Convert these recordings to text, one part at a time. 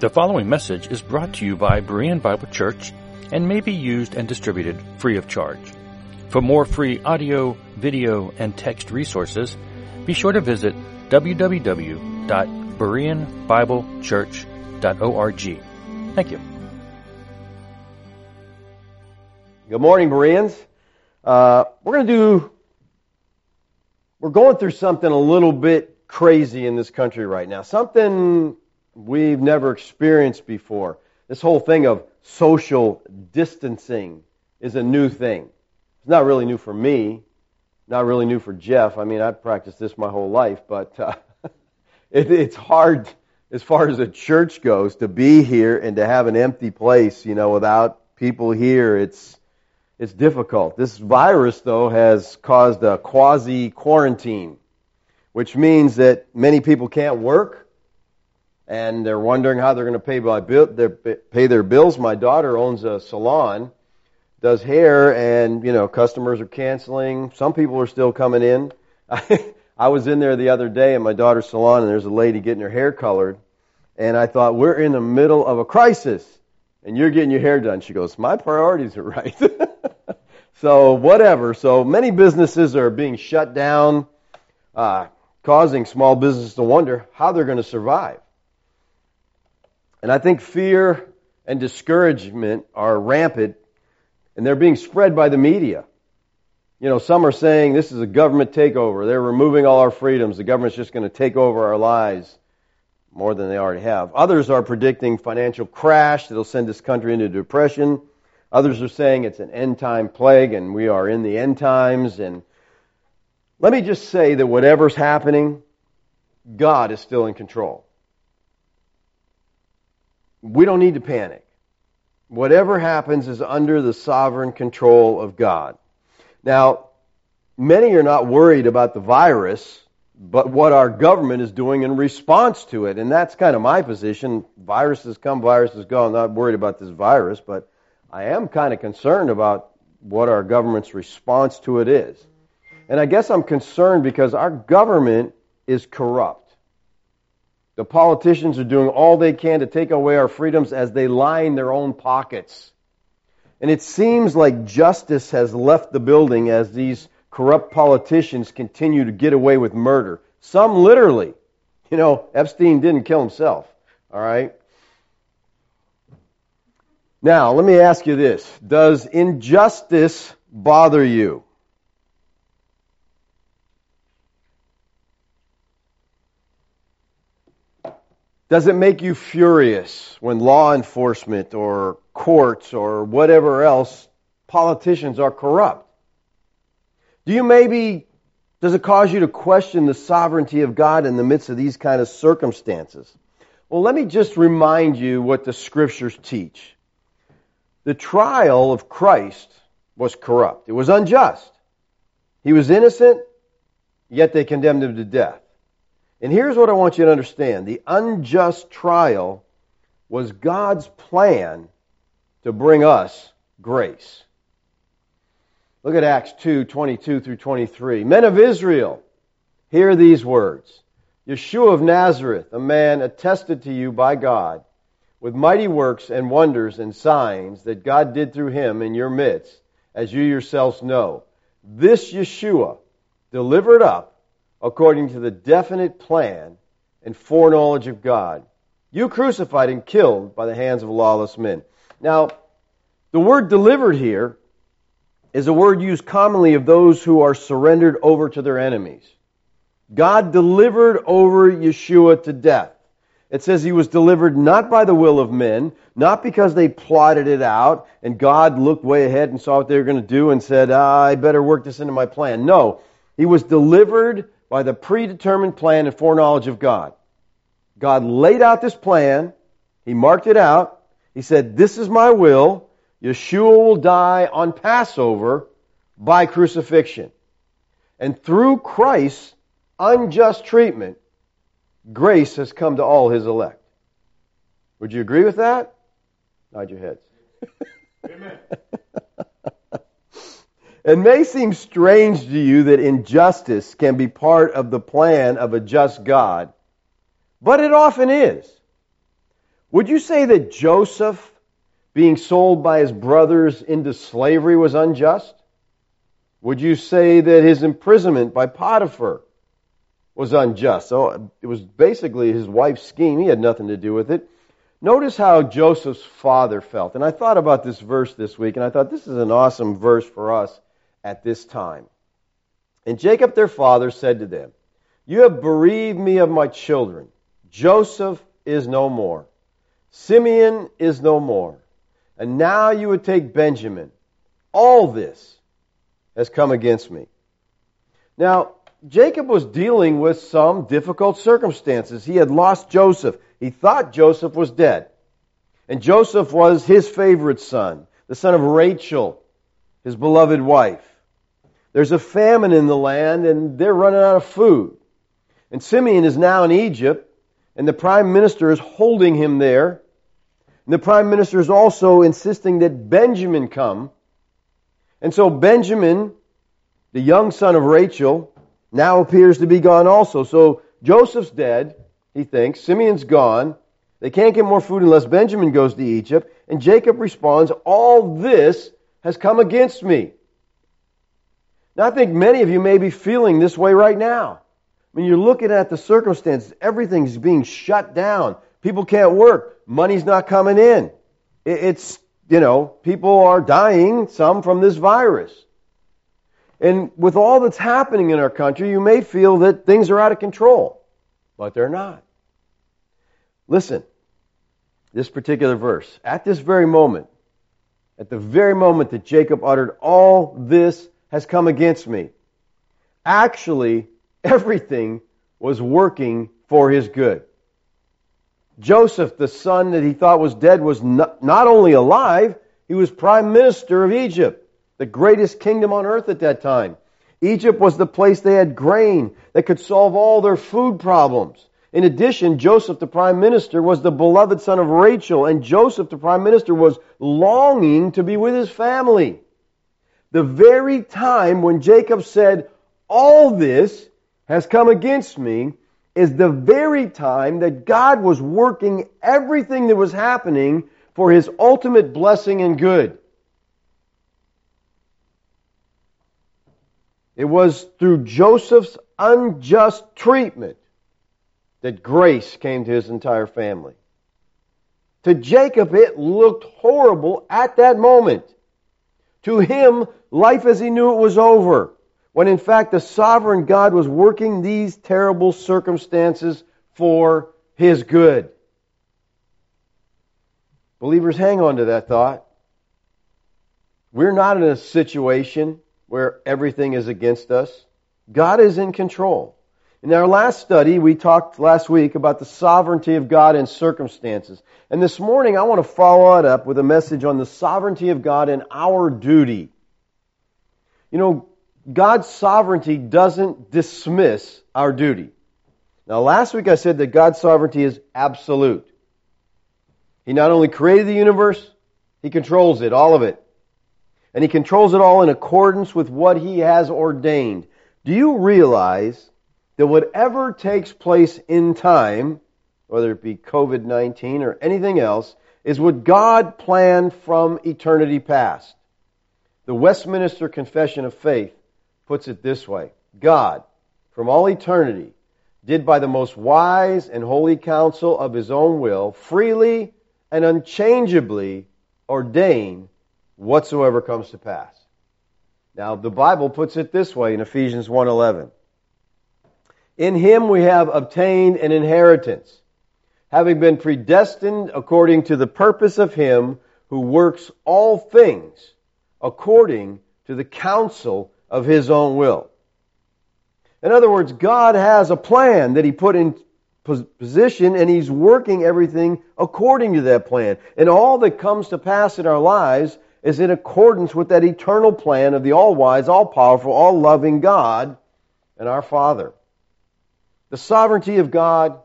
The following message is brought to you by Berean Bible Church and may be used and distributed free of charge. For more free audio, video, and text resources, be sure to visit www.bereanbiblechurch.org. Thank you. Good morning, Bereans. Uh, we're going to do, we're going through something a little bit crazy in this country right now. Something we've never experienced before. This whole thing of social distancing is a new thing. It's not really new for me, not really new for Jeff. I mean, I've practiced this my whole life, but uh, it, it's hard as far as a church goes to be here and to have an empty place, you know, without people here. It's it's difficult. This virus, though, has caused a quasi quarantine, which means that many people can't work and they're wondering how they're going to pay bill, their, pay their bills. My daughter owns a salon, does hair, and you know customers are canceling. Some people are still coming in. I, I was in there the other day in my daughter's salon, and there's a lady getting her hair colored, and I thought we're in the middle of a crisis, and you're getting your hair done. She goes, my priorities are right. so whatever. So many businesses are being shut down, uh, causing small businesses to wonder how they're going to survive. And I think fear and discouragement are rampant and they're being spread by the media. You know, some are saying this is a government takeover. They're removing all our freedoms. The government's just going to take over our lives more than they already have. Others are predicting financial crash that'll send this country into depression. Others are saying it's an end time plague and we are in the end times. And let me just say that whatever's happening, God is still in control. We don't need to panic. Whatever happens is under the sovereign control of God. Now, many are not worried about the virus, but what our government is doing in response to it. And that's kind of my position. Viruses come, viruses go. I'm not worried about this virus, but I am kind of concerned about what our government's response to it is. And I guess I'm concerned because our government is corrupt. The politicians are doing all they can to take away our freedoms as they line their own pockets. And it seems like justice has left the building as these corrupt politicians continue to get away with murder. Some literally. You know, Epstein didn't kill himself. All right? Now, let me ask you this Does injustice bother you? Does it make you furious when law enforcement or courts or whatever else, politicians are corrupt? Do you maybe, does it cause you to question the sovereignty of God in the midst of these kind of circumstances? Well, let me just remind you what the scriptures teach. The trial of Christ was corrupt. It was unjust. He was innocent, yet they condemned him to death. And here's what I want you to understand the unjust trial was God's plan to bring us grace. Look at Acts 2 22 through 23. Men of Israel, hear these words Yeshua of Nazareth, a man attested to you by God with mighty works and wonders and signs that God did through him in your midst, as you yourselves know. This Yeshua, delivered up according to the definite plan and foreknowledge of God. You crucified and killed by the hands of lawless men. Now, the word delivered here is a word used commonly of those who are surrendered over to their enemies. God delivered over Yeshua to death. It says he was delivered not by the will of men, not because they plotted it out and God looked way ahead and saw what they were going to do and said, ah, I better work this into my plan. No, he was delivered by the predetermined plan and foreknowledge of God. God laid out this plan. He marked it out. He said, This is my will. Yeshua will die on Passover by crucifixion. And through Christ's unjust treatment, grace has come to all his elect. Would you agree with that? Nod your heads. Amen. It may seem strange to you that injustice can be part of the plan of a just God, but it often is. Would you say that Joseph being sold by his brothers into slavery was unjust? Would you say that his imprisonment by Potiphar was unjust? So it was basically his wife's scheme. He had nothing to do with it. Notice how Joseph's father felt. And I thought about this verse this week, and I thought this is an awesome verse for us at this time. And Jacob their father said to them, You have bereaved me of my children. Joseph is no more. Simeon is no more. And now you would take Benjamin. All this has come against me. Now, Jacob was dealing with some difficult circumstances. He had lost Joseph. He thought Joseph was dead. And Joseph was his favorite son, the son of Rachel, his beloved wife. There's a famine in the land and they're running out of food. And Simeon is now in Egypt and the prime minister is holding him there. And the prime minister is also insisting that Benjamin come. And so Benjamin, the young son of Rachel, now appears to be gone also. So Joseph's dead, he thinks. Simeon's gone. They can't get more food unless Benjamin goes to Egypt. And Jacob responds, All this has come against me. Now, I think many of you may be feeling this way right now. I mean, you're looking at the circumstances. Everything's being shut down. People can't work. Money's not coming in. It's, you know, people are dying, some from this virus. And with all that's happening in our country, you may feel that things are out of control, but they're not. Listen, this particular verse, at this very moment, at the very moment that Jacob uttered, All this has come against me, actually, everything was working for his good. Joseph, the son that he thought was dead, was not, only alive, he was prime minister of Egypt the greatest kingdom on earth at that time. Egypt was the place they had grain that could solve all their food problems. In addition, Joseph, the prime minister, was the beloved son of Rachel, and Joseph, the prime minister, was longing to be with his family. The very time when Jacob said, All this has come against me, is the very time that God was working everything that was happening for his ultimate blessing and good. It was through Joseph's unjust treatment that grace came to his entire family. To Jacob, it looked horrible at that moment. To him, life as he knew it was over, when in fact the sovereign God was working these terrible circumstances for his good. Believers, hang on to that thought. We're not in a situation where everything is against us. God is in control. In our last study, we talked last week about the sovereignty of God in circumstances. And this morning, I want to follow it up with a message on the sovereignty of God and our duty. You know, God's sovereignty doesn't dismiss our duty. Now, last week I said that God's sovereignty is absolute. He not only created the universe, He controls it, all of it and he controls it all in accordance with what he has ordained. Do you realize that whatever takes place in time, whether it be COVID 19 or anything else, is what God planned from eternity past? The Westminster Confession of Faith puts it this way God, from all eternity, did by the most wise and holy counsel of his own will, freely and unchangeably ordain whatsoever comes to pass. Now, the Bible puts it this way in Ephesians 1:11. In him we have obtained an inheritance, having been predestined according to the purpose of him who works all things according to the counsel of his own will. In other words, God has a plan that he put in position and he's working everything according to that plan. And all that comes to pass in our lives is in accordance with that eternal plan of the all wise, all powerful, all loving God and our Father. The sovereignty of God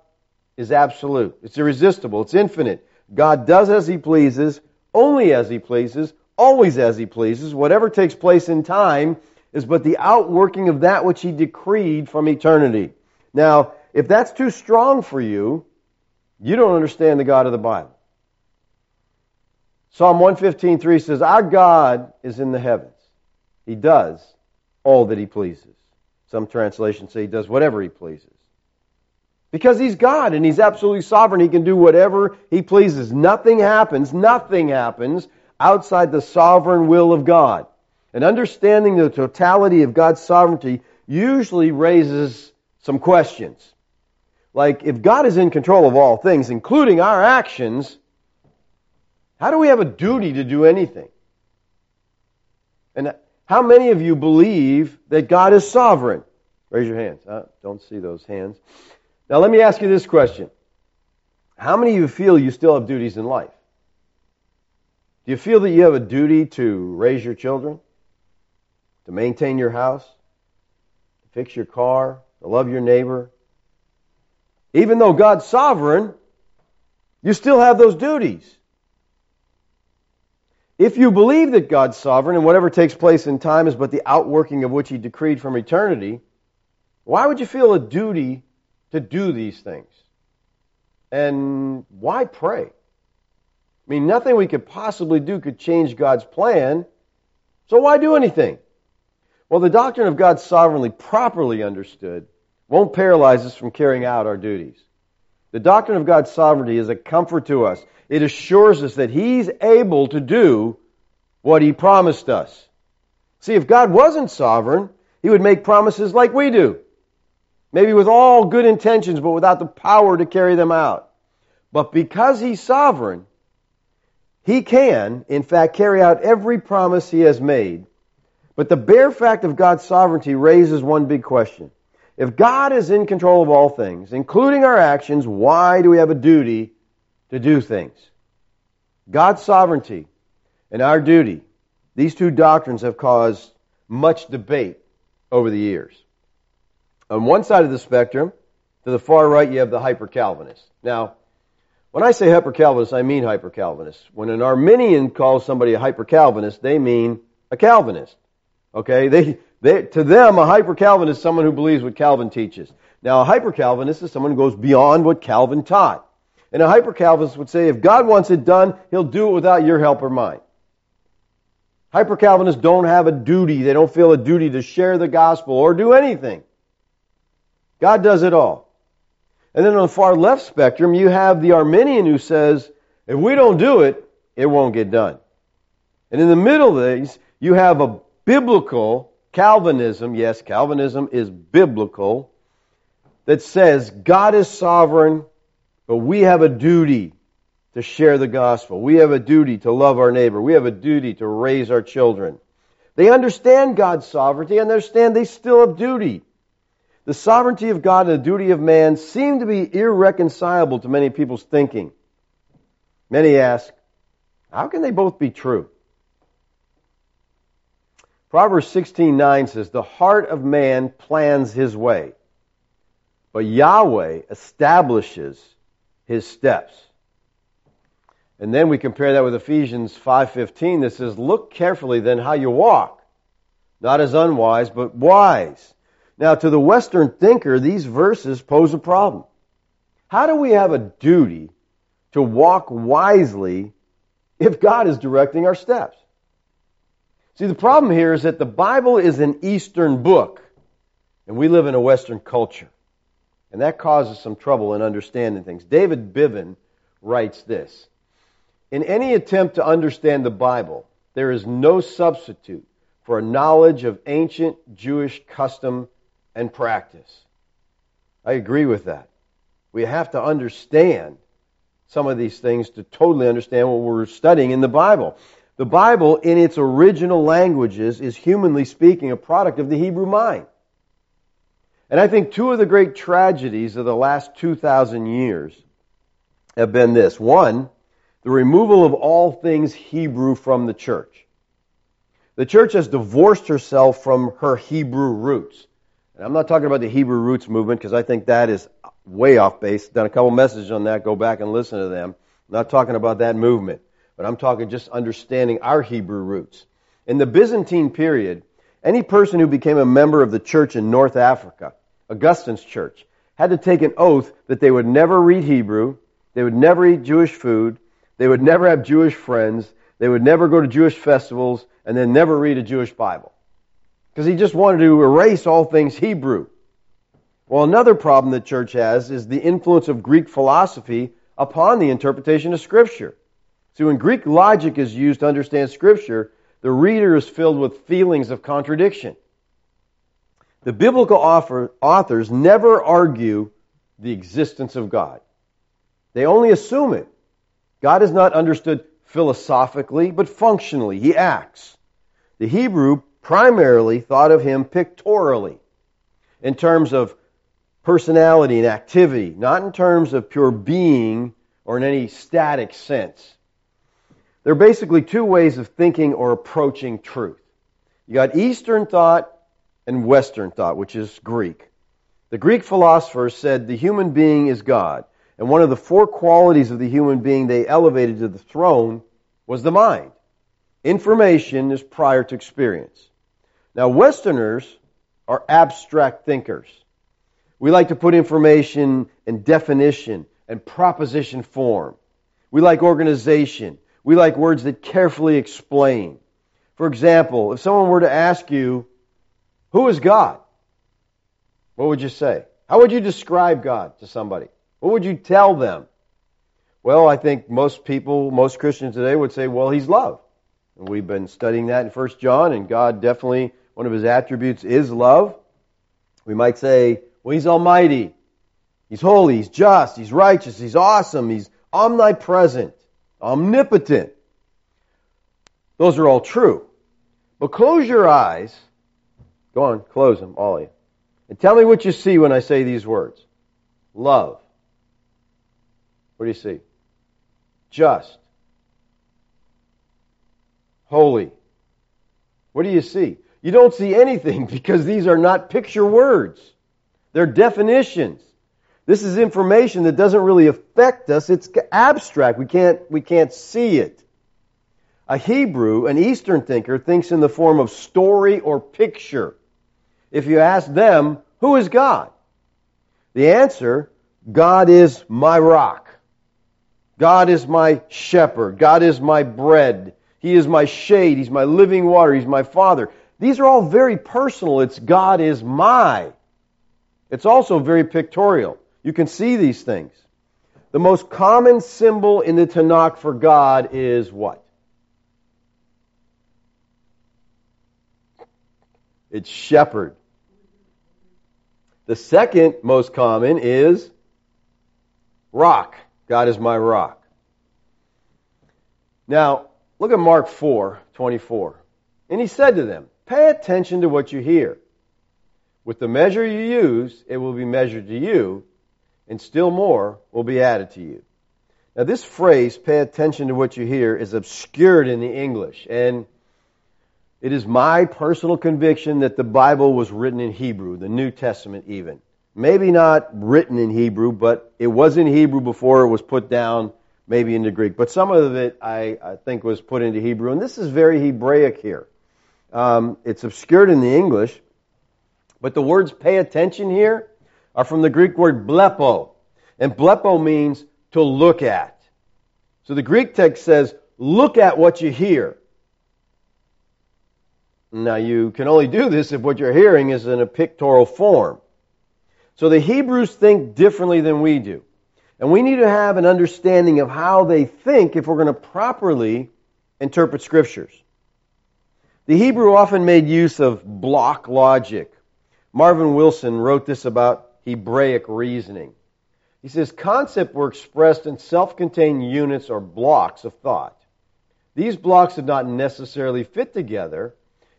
is absolute. It's irresistible. It's infinite. God does as He pleases, only as He pleases, always as He pleases. Whatever takes place in time is but the outworking of that which He decreed from eternity. Now, if that's too strong for you, you don't understand the God of the Bible. Psalm 115.3 says, Our God is in the heavens. He does all that he pleases. Some translations say he does whatever he pleases. Because he's God and he's absolutely sovereign. He can do whatever he pleases. Nothing happens, nothing happens outside the sovereign will of God. And understanding the totality of God's sovereignty usually raises some questions. Like, if God is in control of all things, including our actions, how do we have a duty to do anything? And how many of you believe that God is sovereign? Raise your hands. I don't see those hands. Now, let me ask you this question. How many of you feel you still have duties in life? Do you feel that you have a duty to raise your children? To maintain your house? To fix your car? To love your neighbor? Even though God's sovereign, you still have those duties. If you believe that God's sovereign and whatever takes place in time is but the outworking of which He decreed from eternity, why would you feel a duty to do these things? And why pray? I mean, nothing we could possibly do could change God's plan, so why do anything? Well, the doctrine of God's sovereignty, properly understood, won't paralyze us from carrying out our duties. The doctrine of God's sovereignty is a comfort to us it assures us that He's able to do what He promised us. See, if God wasn't sovereign, He would make promises like we do. Maybe with all good intentions, but without the power to carry them out. But because He's sovereign, He can, in fact, carry out every promise He has made. But the bare fact of God's sovereignty raises one big question. If God is in control of all things, including our actions, why do we have a duty to do things. God's sovereignty and our duty, these two doctrines have caused much debate over the years. On one side of the spectrum, to the far right, you have the hyper Calvinists. Now, when I say hyper Calvinist, I mean hyper Calvinist. When an Arminian calls somebody a hyper Calvinist, they mean a Calvinist. Okay? They, they, to them, a hyper Calvinist is someone who believes what Calvin teaches. Now, a hyper Calvinist is someone who goes beyond what Calvin taught. And a hyper Calvinist would say, if God wants it done, He'll do it without your help or mine. Hyper Calvinists don't have a duty. They don't feel a duty to share the gospel or do anything. God does it all. And then on the far left spectrum, you have the Arminian who says, if we don't do it, it won't get done. And in the middle of these, you have a biblical Calvinism. Yes, Calvinism is biblical that says God is sovereign but we have a duty to share the gospel. We have a duty to love our neighbor. We have a duty to raise our children. They understand God's sovereignty and understand they still have duty. The sovereignty of God and the duty of man seem to be irreconcilable to many people's thinking. Many ask, how can they both be true? Proverbs 16:9 says, "The heart of man plans his way, but Yahweh establishes his steps. And then we compare that with Ephesians 5:15 that says, "Look carefully then how you walk, not as unwise, but wise." Now, to the Western thinker, these verses pose a problem. How do we have a duty to walk wisely if God is directing our steps? See, the problem here is that the Bible is an Eastern book, and we live in a Western culture. And that causes some trouble in understanding things. David Bivin writes this In any attempt to understand the Bible, there is no substitute for a knowledge of ancient Jewish custom and practice. I agree with that. We have to understand some of these things to totally understand what we're studying in the Bible. The Bible, in its original languages, is humanly speaking a product of the Hebrew mind. And I think two of the great tragedies of the last 2,000 years have been this. One, the removal of all things Hebrew from the church. The church has divorced herself from her Hebrew roots. And I'm not talking about the Hebrew roots movement because I think that is way off base. Done a couple messages on that. Go back and listen to them. I'm not talking about that movement, but I'm talking just understanding our Hebrew roots. In the Byzantine period, any person who became a member of the church in North Africa, Augustine's church, had to take an oath that they would never read Hebrew, they would never eat Jewish food, they would never have Jewish friends, They would never go to Jewish festivals and then never read a Jewish Bible. Because he just wanted to erase all things Hebrew. Well, another problem the church has is the influence of Greek philosophy upon the interpretation of Scripture. See, when Greek logic is used to understand Scripture, the reader is filled with feelings of contradiction. The biblical author, authors never argue the existence of God. They only assume it. God is not understood philosophically, but functionally. He acts. The Hebrew primarily thought of him pictorially, in terms of personality and activity, not in terms of pure being or in any static sense. There are basically two ways of thinking or approaching truth. You got Eastern thought and Western thought, which is Greek. The Greek philosophers said the human being is God, and one of the four qualities of the human being they elevated to the throne was the mind. Information is prior to experience. Now, Westerners are abstract thinkers. We like to put information in definition and proposition form. We like organization. We like words that carefully explain. For example, if someone were to ask you, who is God? What would you say? How would you describe God to somebody? What would you tell them? Well, I think most people, most Christians today would say, well, he's love. And we've been studying that in 1 John, and God definitely, one of his attributes is love. We might say, well, he's almighty. He's holy. He's just. He's righteous. He's awesome. He's omnipresent, omnipotent. Those are all true. But close your eyes. Go on, close them, all of you. And tell me what you see when I say these words. Love. What do you see? Just. Holy. What do you see? You don't see anything because these are not picture words. They're definitions. This is information that doesn't really affect us. It's abstract. We can't, we can't see it. A Hebrew, an Eastern thinker, thinks in the form of story or picture. If you ask them, who is God? The answer, God is my rock. God is my shepherd. God is my bread. He is my shade. He's my living water. He's my father. These are all very personal. It's God is my. It's also very pictorial. You can see these things. The most common symbol in the Tanakh for God is what? It's shepherd. The second most common is rock. God is my rock. Now, look at Mark 4 24. And he said to them, Pay attention to what you hear. With the measure you use, it will be measured to you, and still more will be added to you. Now, this phrase, pay attention to what you hear, is obscured in the English. And it is my personal conviction that the Bible was written in Hebrew, the New Testament even. Maybe not written in Hebrew, but it was in Hebrew before it was put down maybe into Greek. But some of it, I, I think, was put into Hebrew. And this is very Hebraic here. Um, it's obscured in the English. But the words pay attention here are from the Greek word blepo. And blepo means to look at. So the Greek text says, look at what you hear. Now you can only do this if what you're hearing is in a pictorial form. So the Hebrews think differently than we do. And we need to have an understanding of how they think if we're going to properly interpret scriptures. The Hebrew often made use of block logic. Marvin Wilson wrote this about Hebraic reasoning. He says concepts were expressed in self-contained units or blocks of thought. These blocks did not necessarily fit together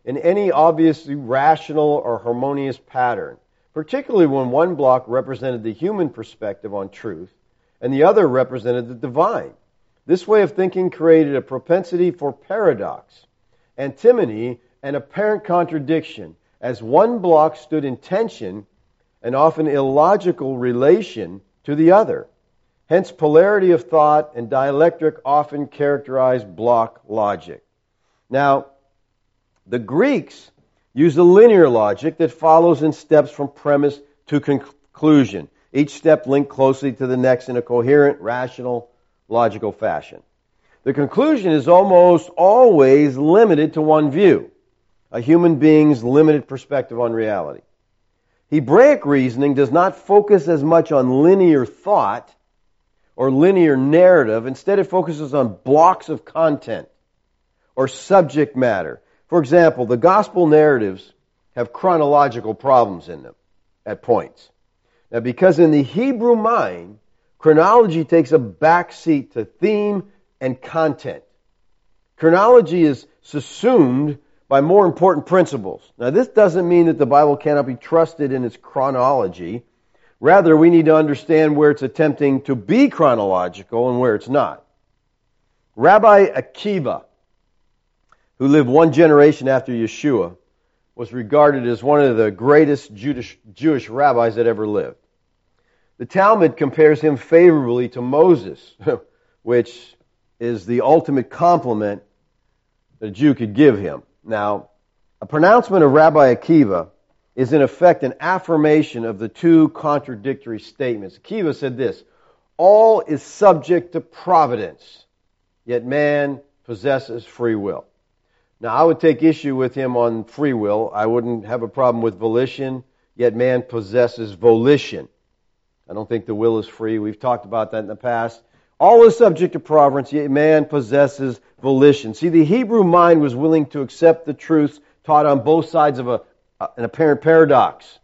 in any obviously rational or harmonious pattern particularly when one block represented the human perspective on truth and the other represented the divine. This way of thinking created a propensity for paradox, antinomy, and apparent contradiction, as one block stood in tension and often illogical relation to the other. Hence, polarity of thought and dialectic often characterize block logic. Now, the Greeks used a linear logic that follows in steps from premise to conclusion, each step linked closely to the next in a coherent, rational, logical fashion. The conclusion is almost always limited to one view, a human being's limited perspective on reality. Hebraic reasoning does not focus as much on linear thought or linear narrative. Instead, it focuses on blocks of content or subject matter. For example, the gospel narratives have chronological problems in them at points. Now, because in the Hebrew mind, chronology takes a backseat to theme and content. Chronology is subsumed by more important principles. Now, this doesn't mean that the Bible cannot be trusted in its chronology. Rather, we need to understand where it's attempting to be chronological and where it's not. Rabbi Akiva, who lived one generation after Yeshua, was regarded as one of the greatest Jewish, Jewish rabbis that ever lived. The Talmud compares him favorably to Moses, which is the ultimate compliment that a Jew could give him. Now, a pronouncement of Rabbi Akiva is in effect an affirmation of the two contradictory statements. Akiva said this, all is subject to providence, yet man possesses free will. Now, I would take issue with him on free will. I wouldn't have a problem with volition, yet man possesses volition. I don't think the will is free. We've talked about that in the past. All is subject to providence, yet man possesses volition. See, the Hebrew mind was willing to accept the truths taught on both sides of a, an apparent paradox.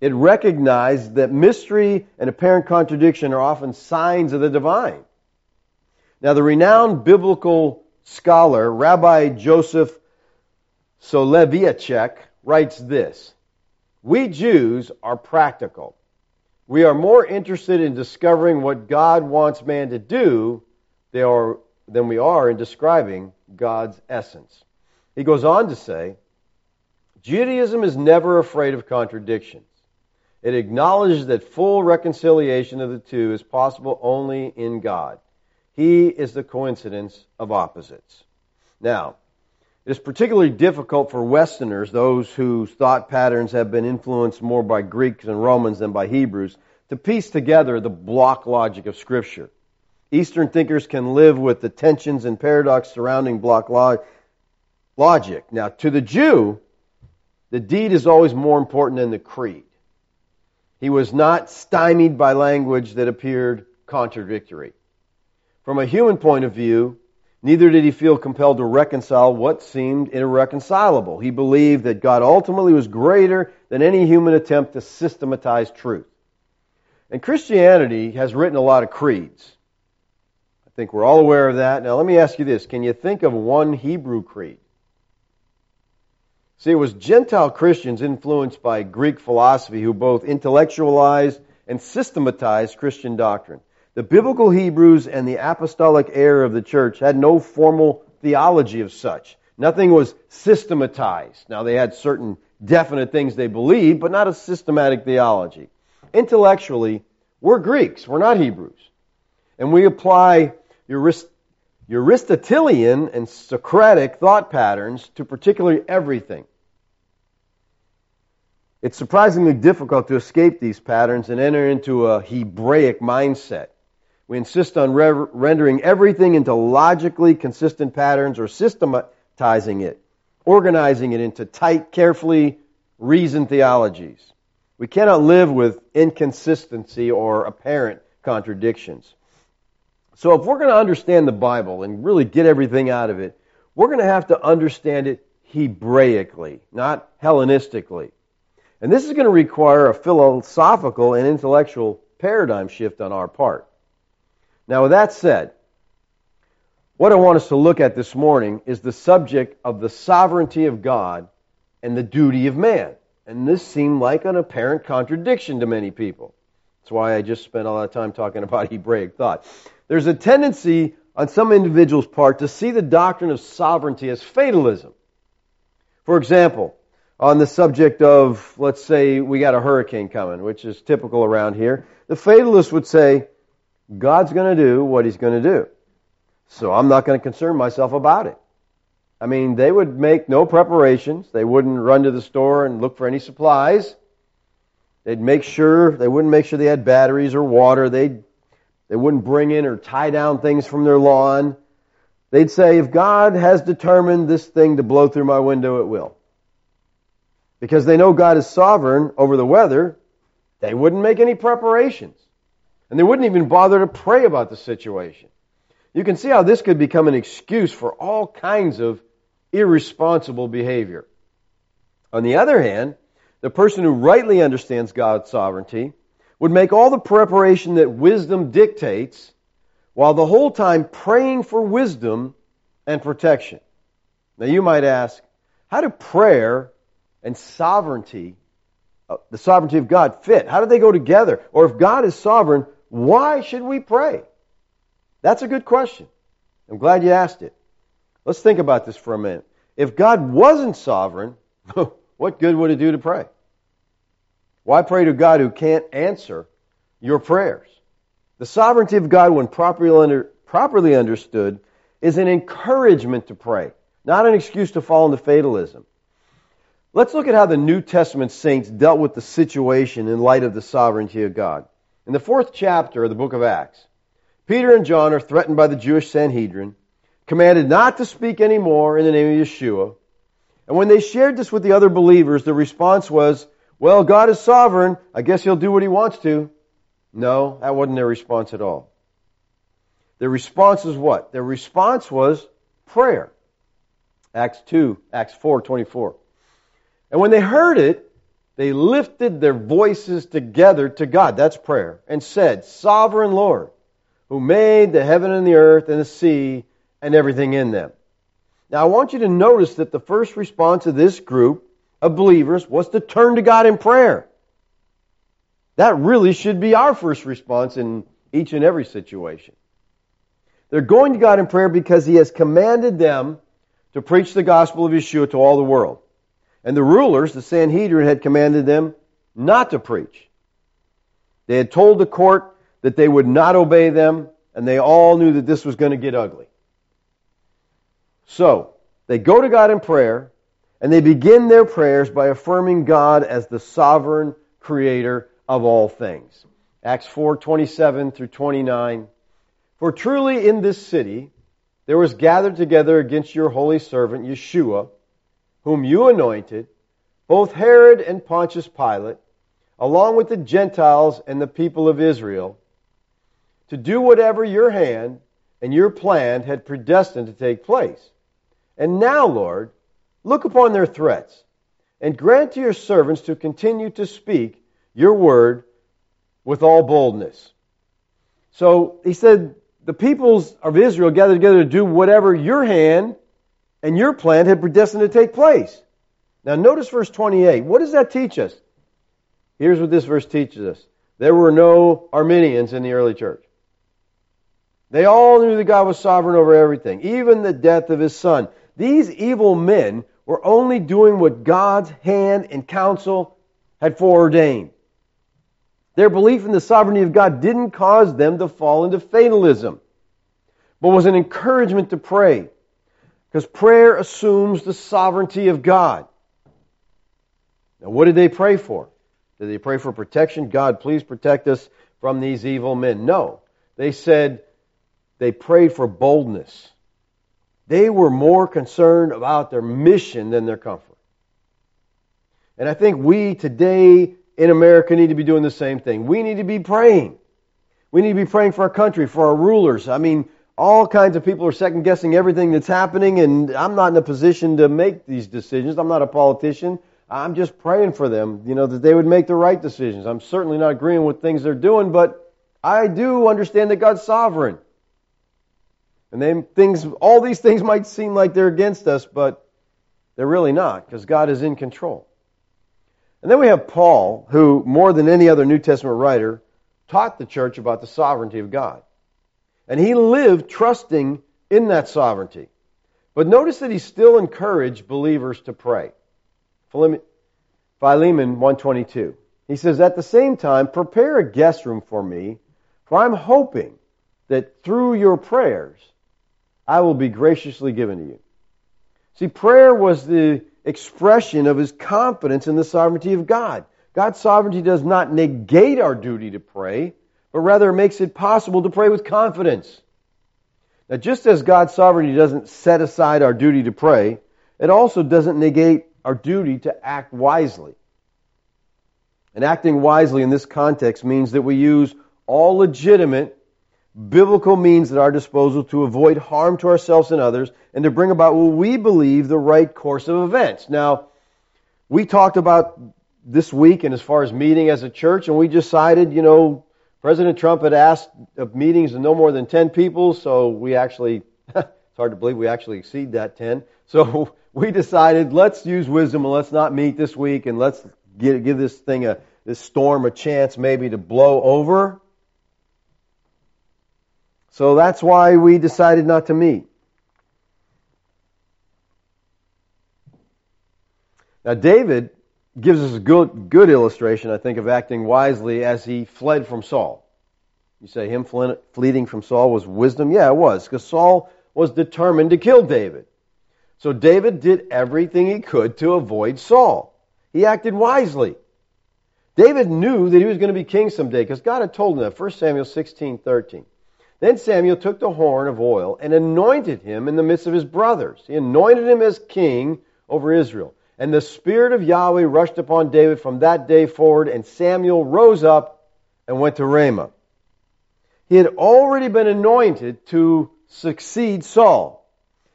It recognized that mystery and apparent contradiction are often signs of the divine. Now, the renowned biblical scholar, Rabbi Joseph Soloveitchik, writes this We Jews are practical. We are more interested in discovering what God wants man to do than we are in describing God's essence. He goes on to say, Judaism is never afraid of contradictions. It acknowledges that full reconciliation of the two is possible only in God. He is the coincidence of opposites. Now, it is particularly difficult for Westerners, those whose thought patterns have been influenced more by Greeks and Romans than by Hebrews, to piece together the block logic of Scripture. Eastern thinkers can live with the tensions and paradox surrounding block logic. Now, to the Jew, the deed is always more important than the creed. He was not stymied by language that appeared contradictory. From a human point of view, Neither did he feel compelled to reconcile what seemed irreconcilable. He believed that God ultimately was greater than any human attempt to systematize truth. And Christianity has written a lot of creeds. I think we're all aware of that. Now let me ask you this. Can you think of one Hebrew creed? See, it was Gentile Christians influenced by Greek philosophy who both intellectualized and systematized Christian doctrine. The biblical Hebrews and the apostolic era of the church had no formal theology of such. Nothing was systematized. Now, they had certain definite things they believed, but not a systematic theology. Intellectually, we're Greeks, we're not Hebrews. And we apply Aristotelian and Socratic thought patterns to particularly everything. It's surprisingly difficult to escape these patterns and enter into a Hebraic mindset. We insist on re- rendering everything into logically consistent patterns or systematizing it, organizing it into tight, carefully reasoned theologies. We cannot live with inconsistency or apparent contradictions. So if we're going to understand the Bible and really get everything out of it, we're going to have to understand it Hebraically, not Hellenistically. And this is going to require a philosophical and intellectual paradigm shift on our part. Now, with that said, what I want us to look at this morning is the subject of the sovereignty of God and the duty of man. And this seemed like an apparent contradiction to many people. That's why I just spent a lot of time talking about Hebraic thought. There's a tendency on some individuals' part to see the doctrine of sovereignty as fatalism. For example, on the subject of, let's say, we got a hurricane coming, which is typical around here, the fatalist would say, God's going to do what He's going to do. So I'm not going to concern myself about it. I mean, they would make no preparations. They wouldn't run to the store and look for any supplies. They'd make sure, they wouldn't make sure they had batteries or water. They'd, they wouldn't bring in or tie down things from their lawn. They'd say, if God has determined this thing to blow through my window, it will. Because they know God is sovereign over the weather, they wouldn't make any preparations. And they wouldn't even bother to pray about the situation. You can see how this could become an excuse for all kinds of irresponsible behavior. On the other hand, the person who rightly understands God's sovereignty would make all the preparation that wisdom dictates while the whole time praying for wisdom and protection. Now you might ask, how do prayer and sovereignty, uh, the sovereignty of God, fit? How do they go together? Or if God is sovereign, why should we pray? That's a good question. I'm glad you asked it. Let's think about this for a minute. If God wasn't sovereign, what good would it do to pray? Why pray to God who can't answer your prayers? The sovereignty of God, when properly, under, properly understood, is an encouragement to pray, not an excuse to fall into fatalism. Let's look at how the New Testament saints dealt with the situation in light of the sovereignty of God. In the fourth chapter of the book of Acts, Peter and John are threatened by the Jewish Sanhedrin, commanded not to speak anymore in the name of Yeshua. And when they shared this with the other believers, the response was, well, God is sovereign. I guess he'll do what he wants to. No, that wasn't their response at all. Their response is what? Their response was prayer. Acts 2, Acts 4, 24. And when they heard it, they lifted their voices together to God, that's prayer, and said, Sovereign Lord, who made the heaven and the earth and the sea and everything in them. Now I want you to notice that the first response of this group of believers was to turn to God in prayer. That really should be our first response in each and every situation. They're going to God in prayer because He has commanded them to preach the gospel of Yeshua to all the world. And the rulers, the Sanhedrin, had commanded them not to preach. They had told the court that they would not obey them, and they all knew that this was going to get ugly. So, they go to God in prayer, and they begin their prayers by affirming God as the sovereign creator of all things. Acts 4:27 through 29. For truly in this city there was gathered together against your holy servant Yeshua, whom you anointed, both Herod and Pontius Pilate, along with the Gentiles and the people of Israel, to do whatever your hand and your plan had predestined to take place. And now, Lord, look upon their threats, and grant to your servants to continue to speak your word with all boldness. So he said, the peoples of Israel gathered together to do whatever your hand and your plan had predestined to take place. Now notice verse 28. What does that teach us? Here's what this verse teaches us. There were no Arminians in the early church. They all knew that God was sovereign over everything, even the death of his son. These evil men were only doing what God's hand and counsel had foreordained. Their belief in the sovereignty of God didn't cause them to fall into fatalism, but was an encouragement to pray. Because prayer assumes the sovereignty of God. Now, what did they pray for? Did they pray for protection? God, please protect us from these evil men. No. They said they prayed for boldness. They were more concerned about their mission than their comfort. And I think we today in America need to be doing the same thing. We need to be praying. We need to be praying for our country, for our rulers. I mean, all kinds of people are second guessing everything that's happening, and I'm not in a position to make these decisions. I'm not a politician. I'm just praying for them, you know, that they would make the right decisions. I'm certainly not agreeing with things they're doing, but I do understand that God's sovereign. And then things, all these things might seem like they're against us, but they're really not, because God is in control. And then we have Paul, who, more than any other New Testament writer, taught the church about the sovereignty of God. And he lived trusting in that sovereignty. But notice that he still encouraged believers to pray. Philemon 122. He says, At the same time, prepare a guest room for me, for I'm hoping that through your prayers I will be graciously given to you. See, prayer was the expression of his confidence in the sovereignty of God. God's sovereignty does not negate our duty to pray, but rather makes it possible to pray with confidence. Now, just as God's sovereignty doesn't set aside our duty to pray, it also doesn't negate our duty to act wisely. And acting wisely in this context means that we use all legitimate biblical means at our disposal to avoid harm to ourselves and others and to bring about what we believe the right course of events. Now, we talked about this week and as far as meeting as a church, and we decided, you know, President Trump had asked of meetings of no more than 10 people, so we actually, it's hard to believe we actually exceed that 10. So we decided let's use wisdom and let's not meet this week and let's give, give this thing a, this storm a chance maybe to blow over. So that's why we decided not to meet. Now, David gives us a good, good illustration, I think, of acting wisely as he fled from Saul. You say him fleeing from Saul was wisdom? Yeah, it was, because Saul was determined to kill David. So David did everything he could to avoid Saul. He acted wisely. David knew that he was going to be king someday because God had told him that. 1 Samuel 16, 13. Then Samuel took the horn of oil and anointed him in the midst of his brothers. He anointed him as king over Israel. And the Spirit of Yahweh rushed upon David from that day forward, and Samuel rose up and went to Ramah. He had already been anointed to succeed Saul.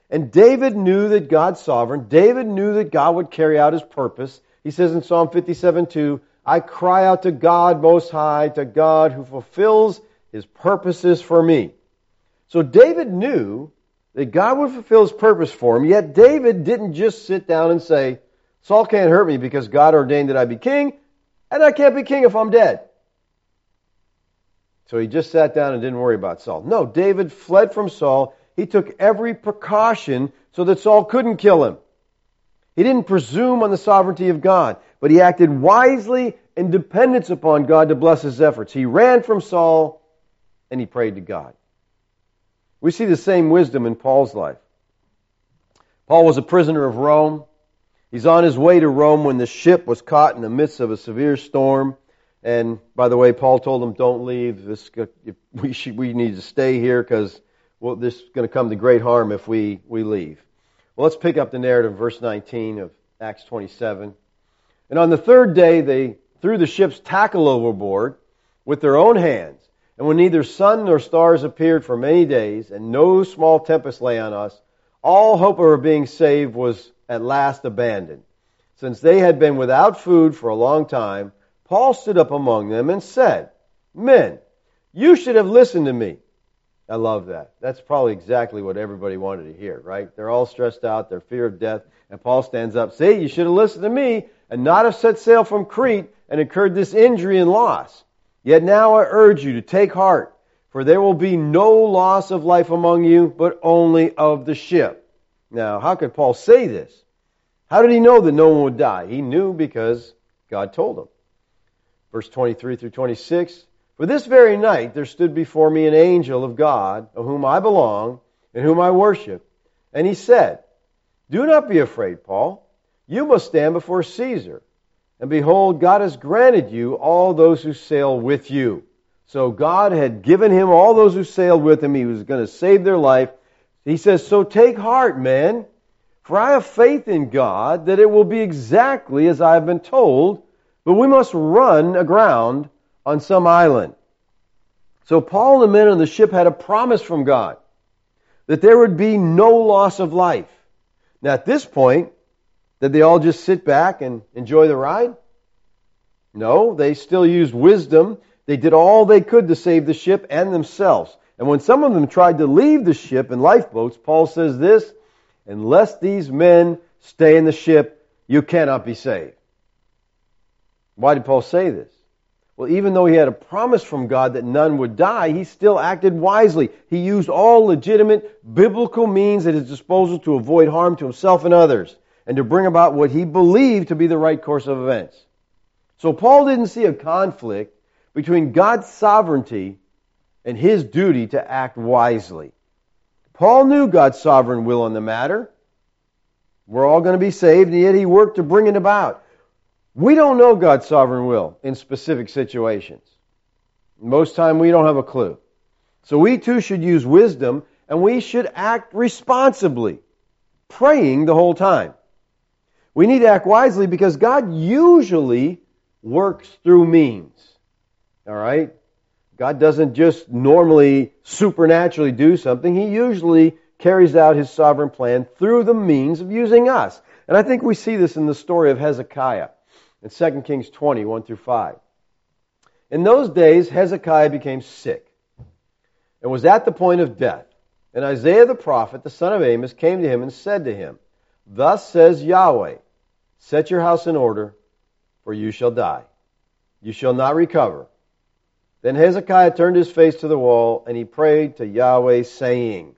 And David knew that God's sovereign. David knew that God would carry out his purpose. He says in Psalm 57 2, I cry out to God Most High, to God who fulfills his purposes for me. So David knew that God would fulfill his purpose for him, yet David didn't just sit down and say, Saul can't hurt me because God ordained that I be king, and I can't be king if I'm dead. So he just sat down and didn't worry about Saul. No, David fled from Saul he took every precaution so that Saul couldn't kill him. He didn't presume on the sovereignty of God, but he acted wisely in dependence upon God to bless his efforts. He ran from Saul and he prayed to God. We see the same wisdom in Paul's life. Paul was a prisoner of Rome. He's on his way to Rome when the ship was caught in the midst of a severe storm. And by the way, Paul told him, "Don't leave. This, we, should, we need to stay here because well, this is going to come to great harm if we, we leave. Well, let's pick up the narrative, verse 19 of Acts 27. And on the third day, they threw the ship's tackle overboard with their own hands. And when neither sun nor stars appeared for many days, and no small tempest lay on us, all hope of our being saved was at last abandoned. Since they had been without food for a long time, Paul stood up among them and said, Men, you should have listened to me I love that. That's probably exactly what everybody wanted to hear, right? They're all stressed out, their fear of death, and Paul stands up, say, you should have listened to me and not have set sail from Crete and incurred this injury and loss. Yet now I urge you to take heart, for there will be no loss of life among you, but only of the ship. Now, how could Paul say this? How did he know that no one would die? He knew because God told him. Verse 23 through 26, for this very night there stood before me an angel of God, of whom I belong, and whom I worship. And he said, Do not be afraid, Paul. You must stand before Caesar. And behold, God has granted you all those who sail with you. So God had given him all those who sailed with him. He was going to save their life. He says, So take heart, man, for I have faith in God that it will be exactly as I have been told, but we must run aground on some island. So Paul and the men on the ship had a promise from God that there would be no loss of life. Now at this point, did they all just sit back and enjoy the ride? No, they still used wisdom. They did all they could to save the ship and themselves. And when some of them tried to leave the ship in lifeboats, Paul says this, unless these men stay in the ship, you cannot be saved. Why did Paul say this? Well, even though he had a promise from God that none would die, he still acted wisely. He used all legitimate biblical means at his disposal to avoid harm to himself and others and to bring about what he believed to be the right course of events. So Paul didn't see a conflict between God's sovereignty and his duty to act wisely. Paul knew God's sovereign will on the matter. We're all going to be saved, and yet he worked to bring it about. We don't know God's sovereign will in specific situations. Most time we don't have a clue. So we too should use wisdom and we should act responsibly, praying the whole time. We need to act wisely because God usually works through means. All right? God doesn't just normally supernaturally do something. He usually carries out his sovereign plan through the means of using us. And I think we see this in the story of Hezekiah in 2 Kings 20, 1 through 5. In those days, Hezekiah became sick and was at the point of death. And Isaiah the prophet, the son of Amos, came to him and said to him, Thus says Yahweh, Set your house in order, for you shall die. You shall not recover. Then Hezekiah turned his face to the wall, and he prayed to Yahweh, saying,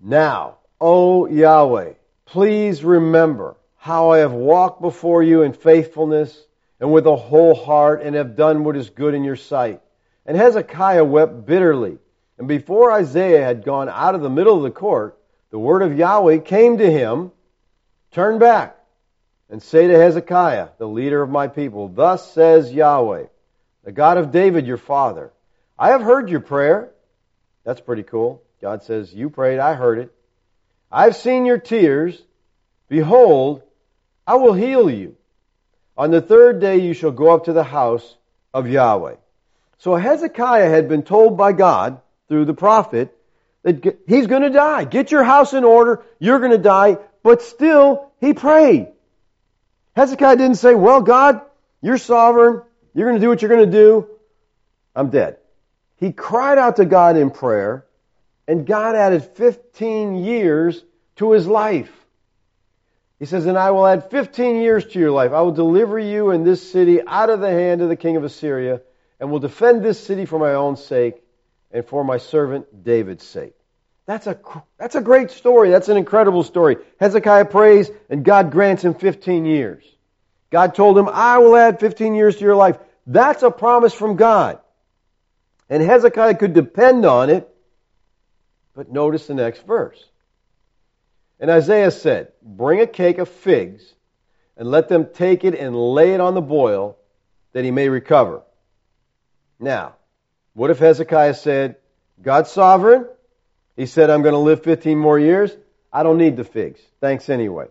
Now, O Yahweh, please remember how I have walked before you in faithfulness and with a whole heart and have done what is good in your sight. And Hezekiah wept bitterly. And before Isaiah had gone out of the middle of the court, the word of Yahweh came to him, Turn back and say to Hezekiah, the leader of my people, Thus says Yahweh, the God of David your father, I have heard your prayer. That's pretty cool. God says, You prayed, I heard it. I've seen your tears. Behold, I will heal you. On the third day you shall go up to the house of Yahweh. So Hezekiah had been told by God through the prophet that he's going to die. Get your house in order. You're going to die. But still, he prayed. Hezekiah didn't say, well, God, you're sovereign. You're going to do what you're going to do. I'm dead. He cried out to God in prayer and God added 15 years to his life. He says, And I will add 15 years to your life. I will deliver you and this city out of the hand of the king of Assyria, and will defend this city for my own sake and for my servant David's sake. That's a, that's a great story. That's an incredible story. Hezekiah prays, and God grants him 15 years. God told him, I will add 15 years to your life. That's a promise from God. And Hezekiah could depend on it but notice the next verse. And Isaiah said, Bring a cake of figs, and let them take it and lay it on the boil, that he may recover. Now, what if Hezekiah said, God's sovereign? He said, I'm going to live 15 more years. I don't need the figs. Thanks anyway.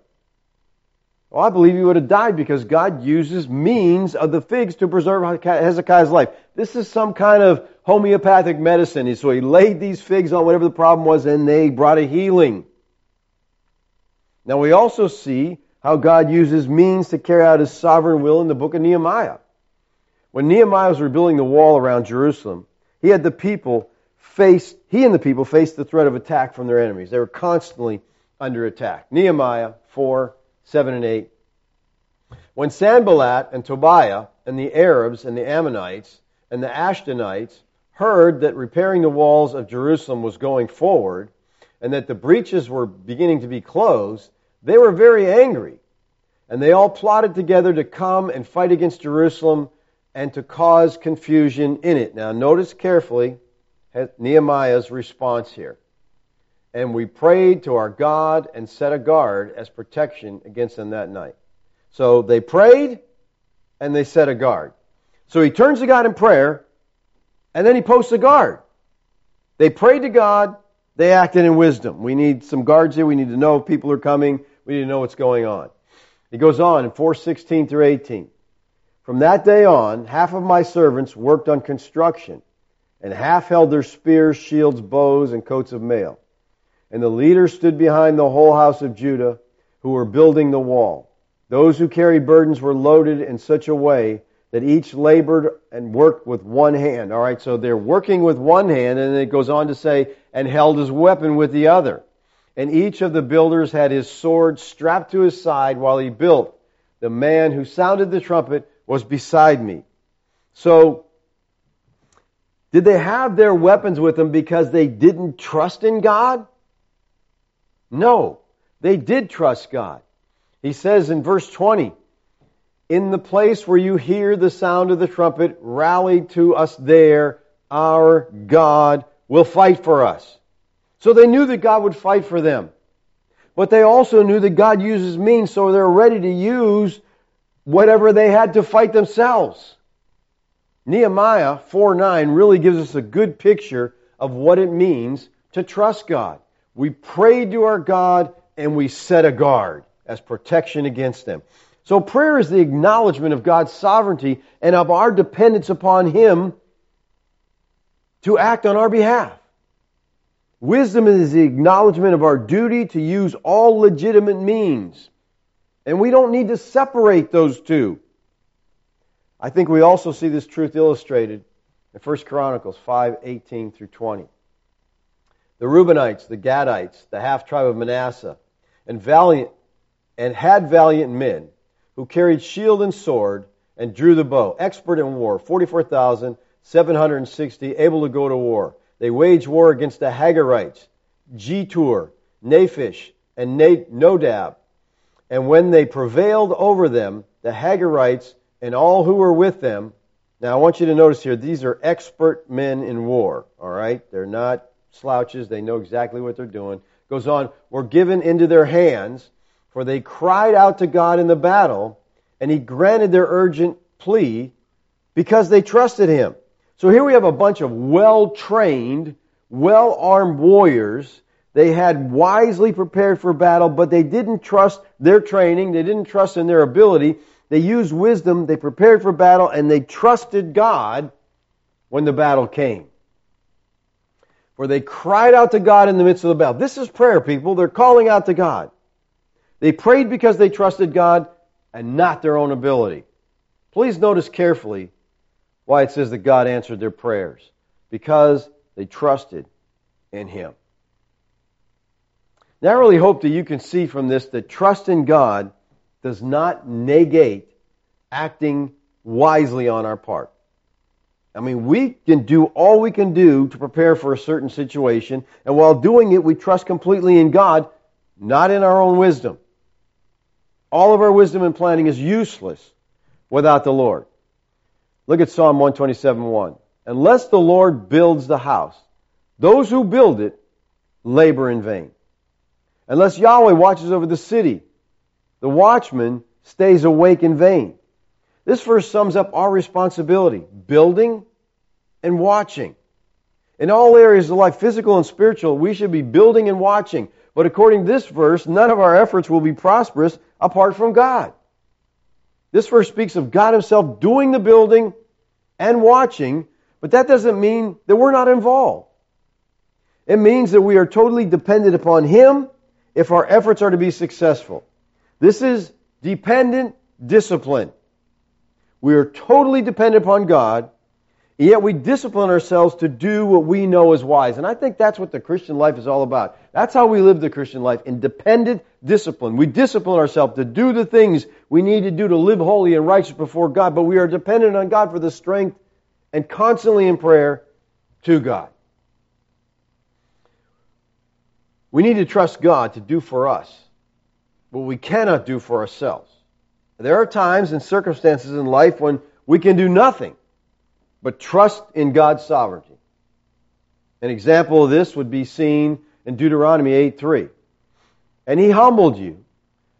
Well, I believe he would have died because God uses means of the figs to preserve Hezekiah's life. This is some kind of homeopathic medicine. So he laid these figs on whatever the problem was and they brought a healing. Now we also see how God uses means to carry out his sovereign will in the book of Nehemiah. When Nehemiah was rebuilding the wall around Jerusalem, he had the people face, he and the people faced the threat of attack from their enemies. They were constantly under attack. Nehemiah 4, 7 and 8. When Sanballat and Tobiah and the Arabs and the Ammonites and the Ashdodites heard that repairing the walls of Jerusalem was going forward and that the breaches were beginning to be closed, they were very angry. And they all plotted together to come and fight against Jerusalem and to cause confusion in it. Now, notice carefully Nehemiah's response here and we prayed to our God and set a guard as protection against them that night. So they prayed and they set a guard. So he turns to God in prayer and then he posts a guard. They prayed to God, they acted in wisdom. We need some guards here. We need to know if people are coming. We need to know what's going on. He goes on in 416 through 18. From that day on, half of my servants worked on construction, and half held their spears, shields, bows, and coats of mail and the leaders stood behind the whole house of Judah who were building the wall. Those who carried burdens were loaded in such a way that each labored and worked with one hand. All right, so they're working with one hand, and it goes on to say, and held his weapon with the other. And each of the builders had his sword strapped to his side while he built. The man who sounded the trumpet was beside me. So, did they have their weapons with them because they didn't trust in God? No, they did trust God. He says in verse 20, in the place where you hear the sound of the trumpet, rally to us there. Our God will fight for us. So they knew that God would fight for them. But they also knew that God uses means, so they're ready to use whatever they had to fight themselves. Nehemiah 4 9 really gives us a good picture of what it means to trust God. We prayed to our God and we set a guard as protection against them. So prayer is the acknowledgement of God's sovereignty and of our dependence upon Him to act on our behalf. Wisdom is the acknowledgement of our duty to use all legitimate means. And we don't need to separate those two. I think we also see this truth illustrated in 1 Chronicles 5, 18 through 20. The Reubenites, the Gadites, the half tribe of Manasseh, and valiant and had valiant men who carried shield and sword and drew the bow, expert in war, 44,760, able to go to war. They waged war against the Hagarites, Jetur, Naphish, and Nodab. And when they prevailed over them, the Hagarites and all who were with them, now I want you to notice here, these are expert men in war, alright? They're not slouches, they know exactly what they're doing. Goes on, were given into their hands, for they cried out to God in the battle, and he granted their urgent plea because they trusted him. So here we have a bunch of well trained, well armed warriors. They had wisely prepared for battle, but they didn't trust their training. They didn't trust in their ability. They used wisdom. They prepared for battle and they trusted God when the battle came. For they cried out to God in the midst of the battle. This is prayer, people. They're calling out to God. They prayed because they trusted God and not their own ability. Please notice carefully why it says that God answered their prayers. Because they trusted in Him. Now, I really hope that you can see from this that trust in God does not negate acting wisely on our part. I mean, we can do all we can do to prepare for a certain situation, and while doing it, we trust completely in God, not in our own wisdom. All of our wisdom and planning is useless without the Lord. Look at Psalm 127:1. Unless the Lord builds the house, those who build it labor in vain. Unless Yahweh watches over the city, the watchman stays awake in vain. This verse sums up our responsibility building and watching. In all areas of life, physical and spiritual, we should be building and watching. But according to this verse, none of our efforts will be prosperous apart from God. This verse speaks of God Himself doing the building and watching, but that doesn't mean that we're not involved. It means that we are totally dependent upon Him if our efforts are to be successful. This is dependent discipline. We are totally dependent upon God, yet we discipline ourselves to do what we know is wise. And I think that's what the Christian life is all about. That's how we live the Christian life, in dependent discipline. We discipline ourselves to do the things we need to do to live holy and righteous before God, but we are dependent on God for the strength and constantly in prayer to God. We need to trust God to do for us what we cannot do for ourselves. There are times and circumstances in life when we can do nothing but trust in God's sovereignty. An example of this would be seen in Deuteronomy 8:3. And he humbled you,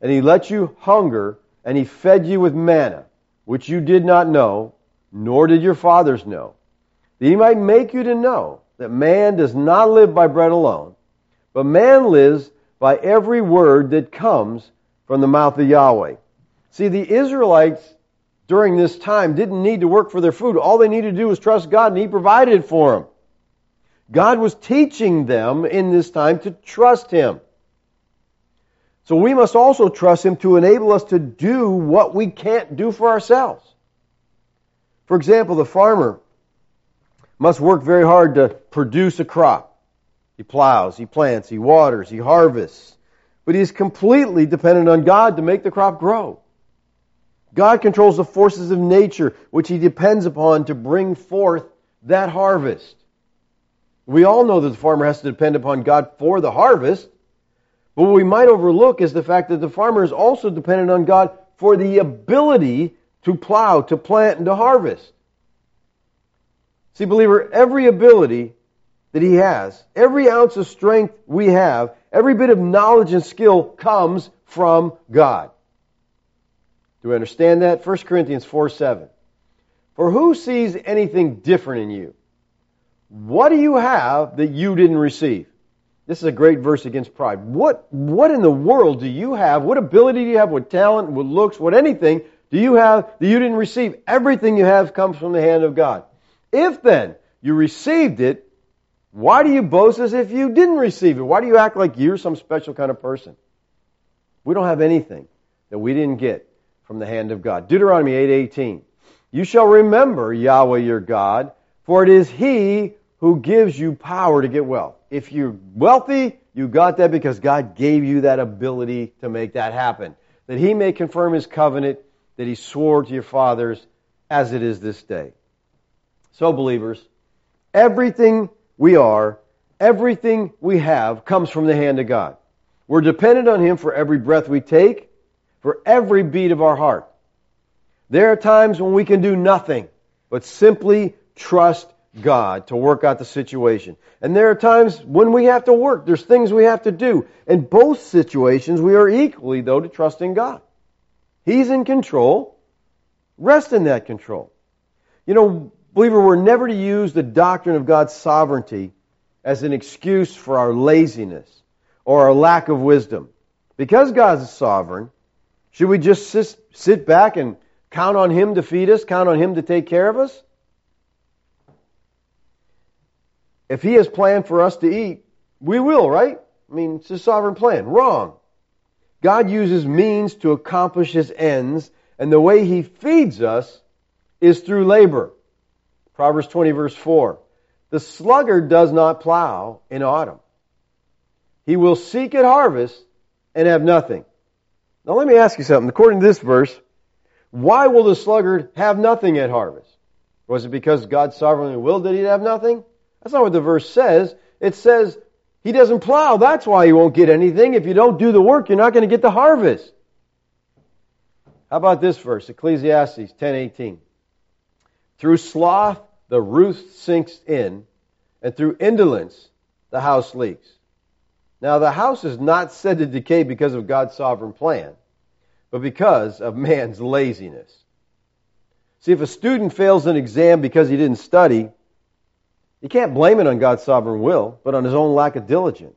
and he let you hunger, and he fed you with manna, which you did not know, nor did your fathers know, that he might make you to know that man does not live by bread alone, but man lives by every word that comes from the mouth of Yahweh. See, the Israelites during this time didn't need to work for their food. All they needed to do was trust God, and He provided for them. God was teaching them in this time to trust Him. So we must also trust Him to enable us to do what we can't do for ourselves. For example, the farmer must work very hard to produce a crop. He plows, he plants, he waters, he harvests. But he is completely dependent on God to make the crop grow. God controls the forces of nature, which he depends upon to bring forth that harvest. We all know that the farmer has to depend upon God for the harvest, but what we might overlook is the fact that the farmer is also dependent on God for the ability to plow, to plant, and to harvest. See, believer, every ability that he has, every ounce of strength we have, every bit of knowledge and skill comes from God. Do we understand that? 1 Corinthians 4 7. For who sees anything different in you? What do you have that you didn't receive? This is a great verse against pride. What, what in the world do you have? What ability do you have? What talent, what looks, what anything do you have that you didn't receive? Everything you have comes from the hand of God. If then you received it, why do you boast as if you didn't receive it? Why do you act like you're some special kind of person? We don't have anything that we didn't get from the hand of God. Deuteronomy 8:18. You shall remember Yahweh your God, for it is he who gives you power to get wealth. If you're wealthy, you got that because God gave you that ability to make that happen. That he may confirm his covenant that he swore to your fathers as it is this day. So believers, everything we are, everything we have comes from the hand of God. We're dependent on him for every breath we take, for every beat of our heart. There are times when we can do nothing but simply trust God to work out the situation. And there are times when we have to work. There's things we have to do. In both situations, we are equally, though, to trust in God. He's in control. Rest in that control. You know, believer, we're never to use the doctrine of God's sovereignty as an excuse for our laziness or our lack of wisdom. Because God is sovereign, should we just sit back and count on Him to feed us, count on Him to take care of us? If He has planned for us to eat, we will, right? I mean, it's a sovereign plan. Wrong. God uses means to accomplish His ends, and the way He feeds us is through labor. Proverbs 20 verse 4. The sluggard does not plow in autumn. He will seek at harvest and have nothing. Now let me ask you something. According to this verse, why will the sluggard have nothing at harvest? Was it because God sovereignly willed that he'd have nothing? That's not what the verse says. It says he doesn't plow. That's why he won't get anything. If you don't do the work, you're not going to get the harvest. How about this verse, Ecclesiastes 10:18? Through sloth the roof sinks in, and through indolence the house leaks. Now the house is not said to decay because of God's sovereign plan, but because of man's laziness. See, if a student fails an exam because he didn't study, you can't blame it on God's sovereign will, but on his own lack of diligence.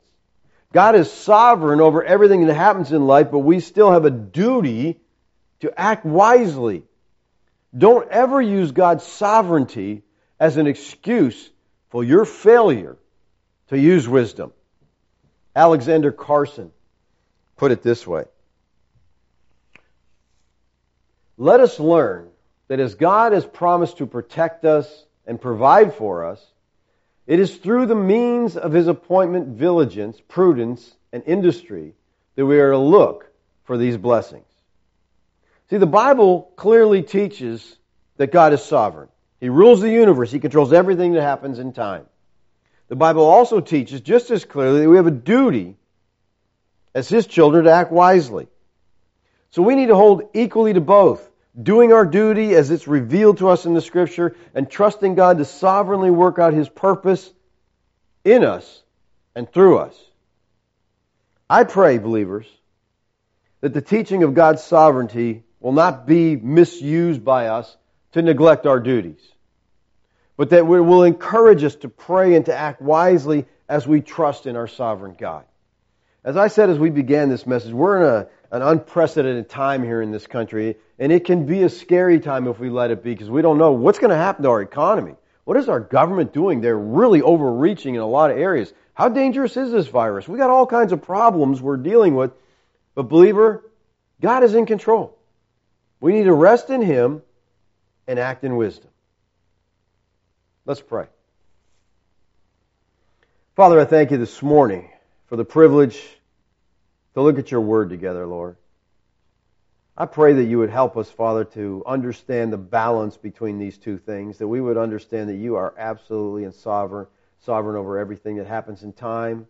God is sovereign over everything that happens in life, but we still have a duty to act wisely. Don't ever use God's sovereignty as an excuse for your failure to use wisdom. Alexander Carson put it this way. Let us learn that as God has promised to protect us and provide for us, it is through the means of his appointment, vigilance, prudence, and industry that we are to look for these blessings. See, the Bible clearly teaches that God is sovereign. He rules the universe. He controls everything that happens in time. The Bible also teaches just as clearly that we have a duty as His children to act wisely. So we need to hold equally to both doing our duty as it's revealed to us in the scripture and trusting God to sovereignly work out his purpose in us and through us. I pray, believers, that the teaching of God's sovereignty will not be misused by us to neglect our duties, but that it will encourage us to pray and to act wisely as we trust in our sovereign God. As I said as we began this message, we're in a an unprecedented time here in this country, and it can be a scary time if we let it be because we don't know what's going to happen to our economy. What is our government doing? They're really overreaching in a lot of areas. How dangerous is this virus? We got all kinds of problems we're dealing with, but believer, God is in control. We need to rest in Him and act in wisdom. Let's pray. Father, I thank you this morning for the privilege to look at your word together, Lord. I pray that you would help us, Father, to understand the balance between these two things, that we would understand that you are absolutely and sovereign, sovereign over everything that happens in time.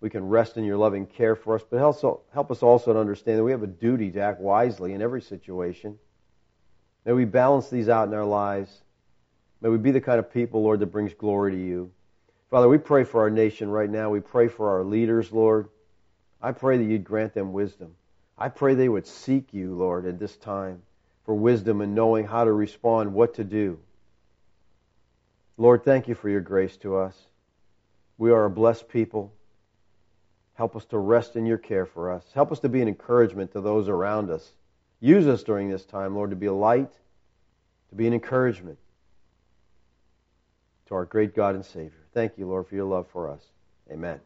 We can rest in your loving care for us, but also help us also to understand that we have a duty to act wisely in every situation. May we balance these out in our lives. May we be the kind of people, Lord, that brings glory to you. Father, we pray for our nation right now. We pray for our leaders, Lord. I pray that you'd grant them wisdom. I pray they would seek you, Lord, at this time. for wisdom and knowing how to respond, what to do. Lord, thank you for your grace to us. We are a blessed people. Help us to rest in your care for us. Help us to be an encouragement to those around us. Use us during this time, Lord, to be a light, to be an encouragement to our great God and Savior. Thank you, Lord, for your love for us. Amen.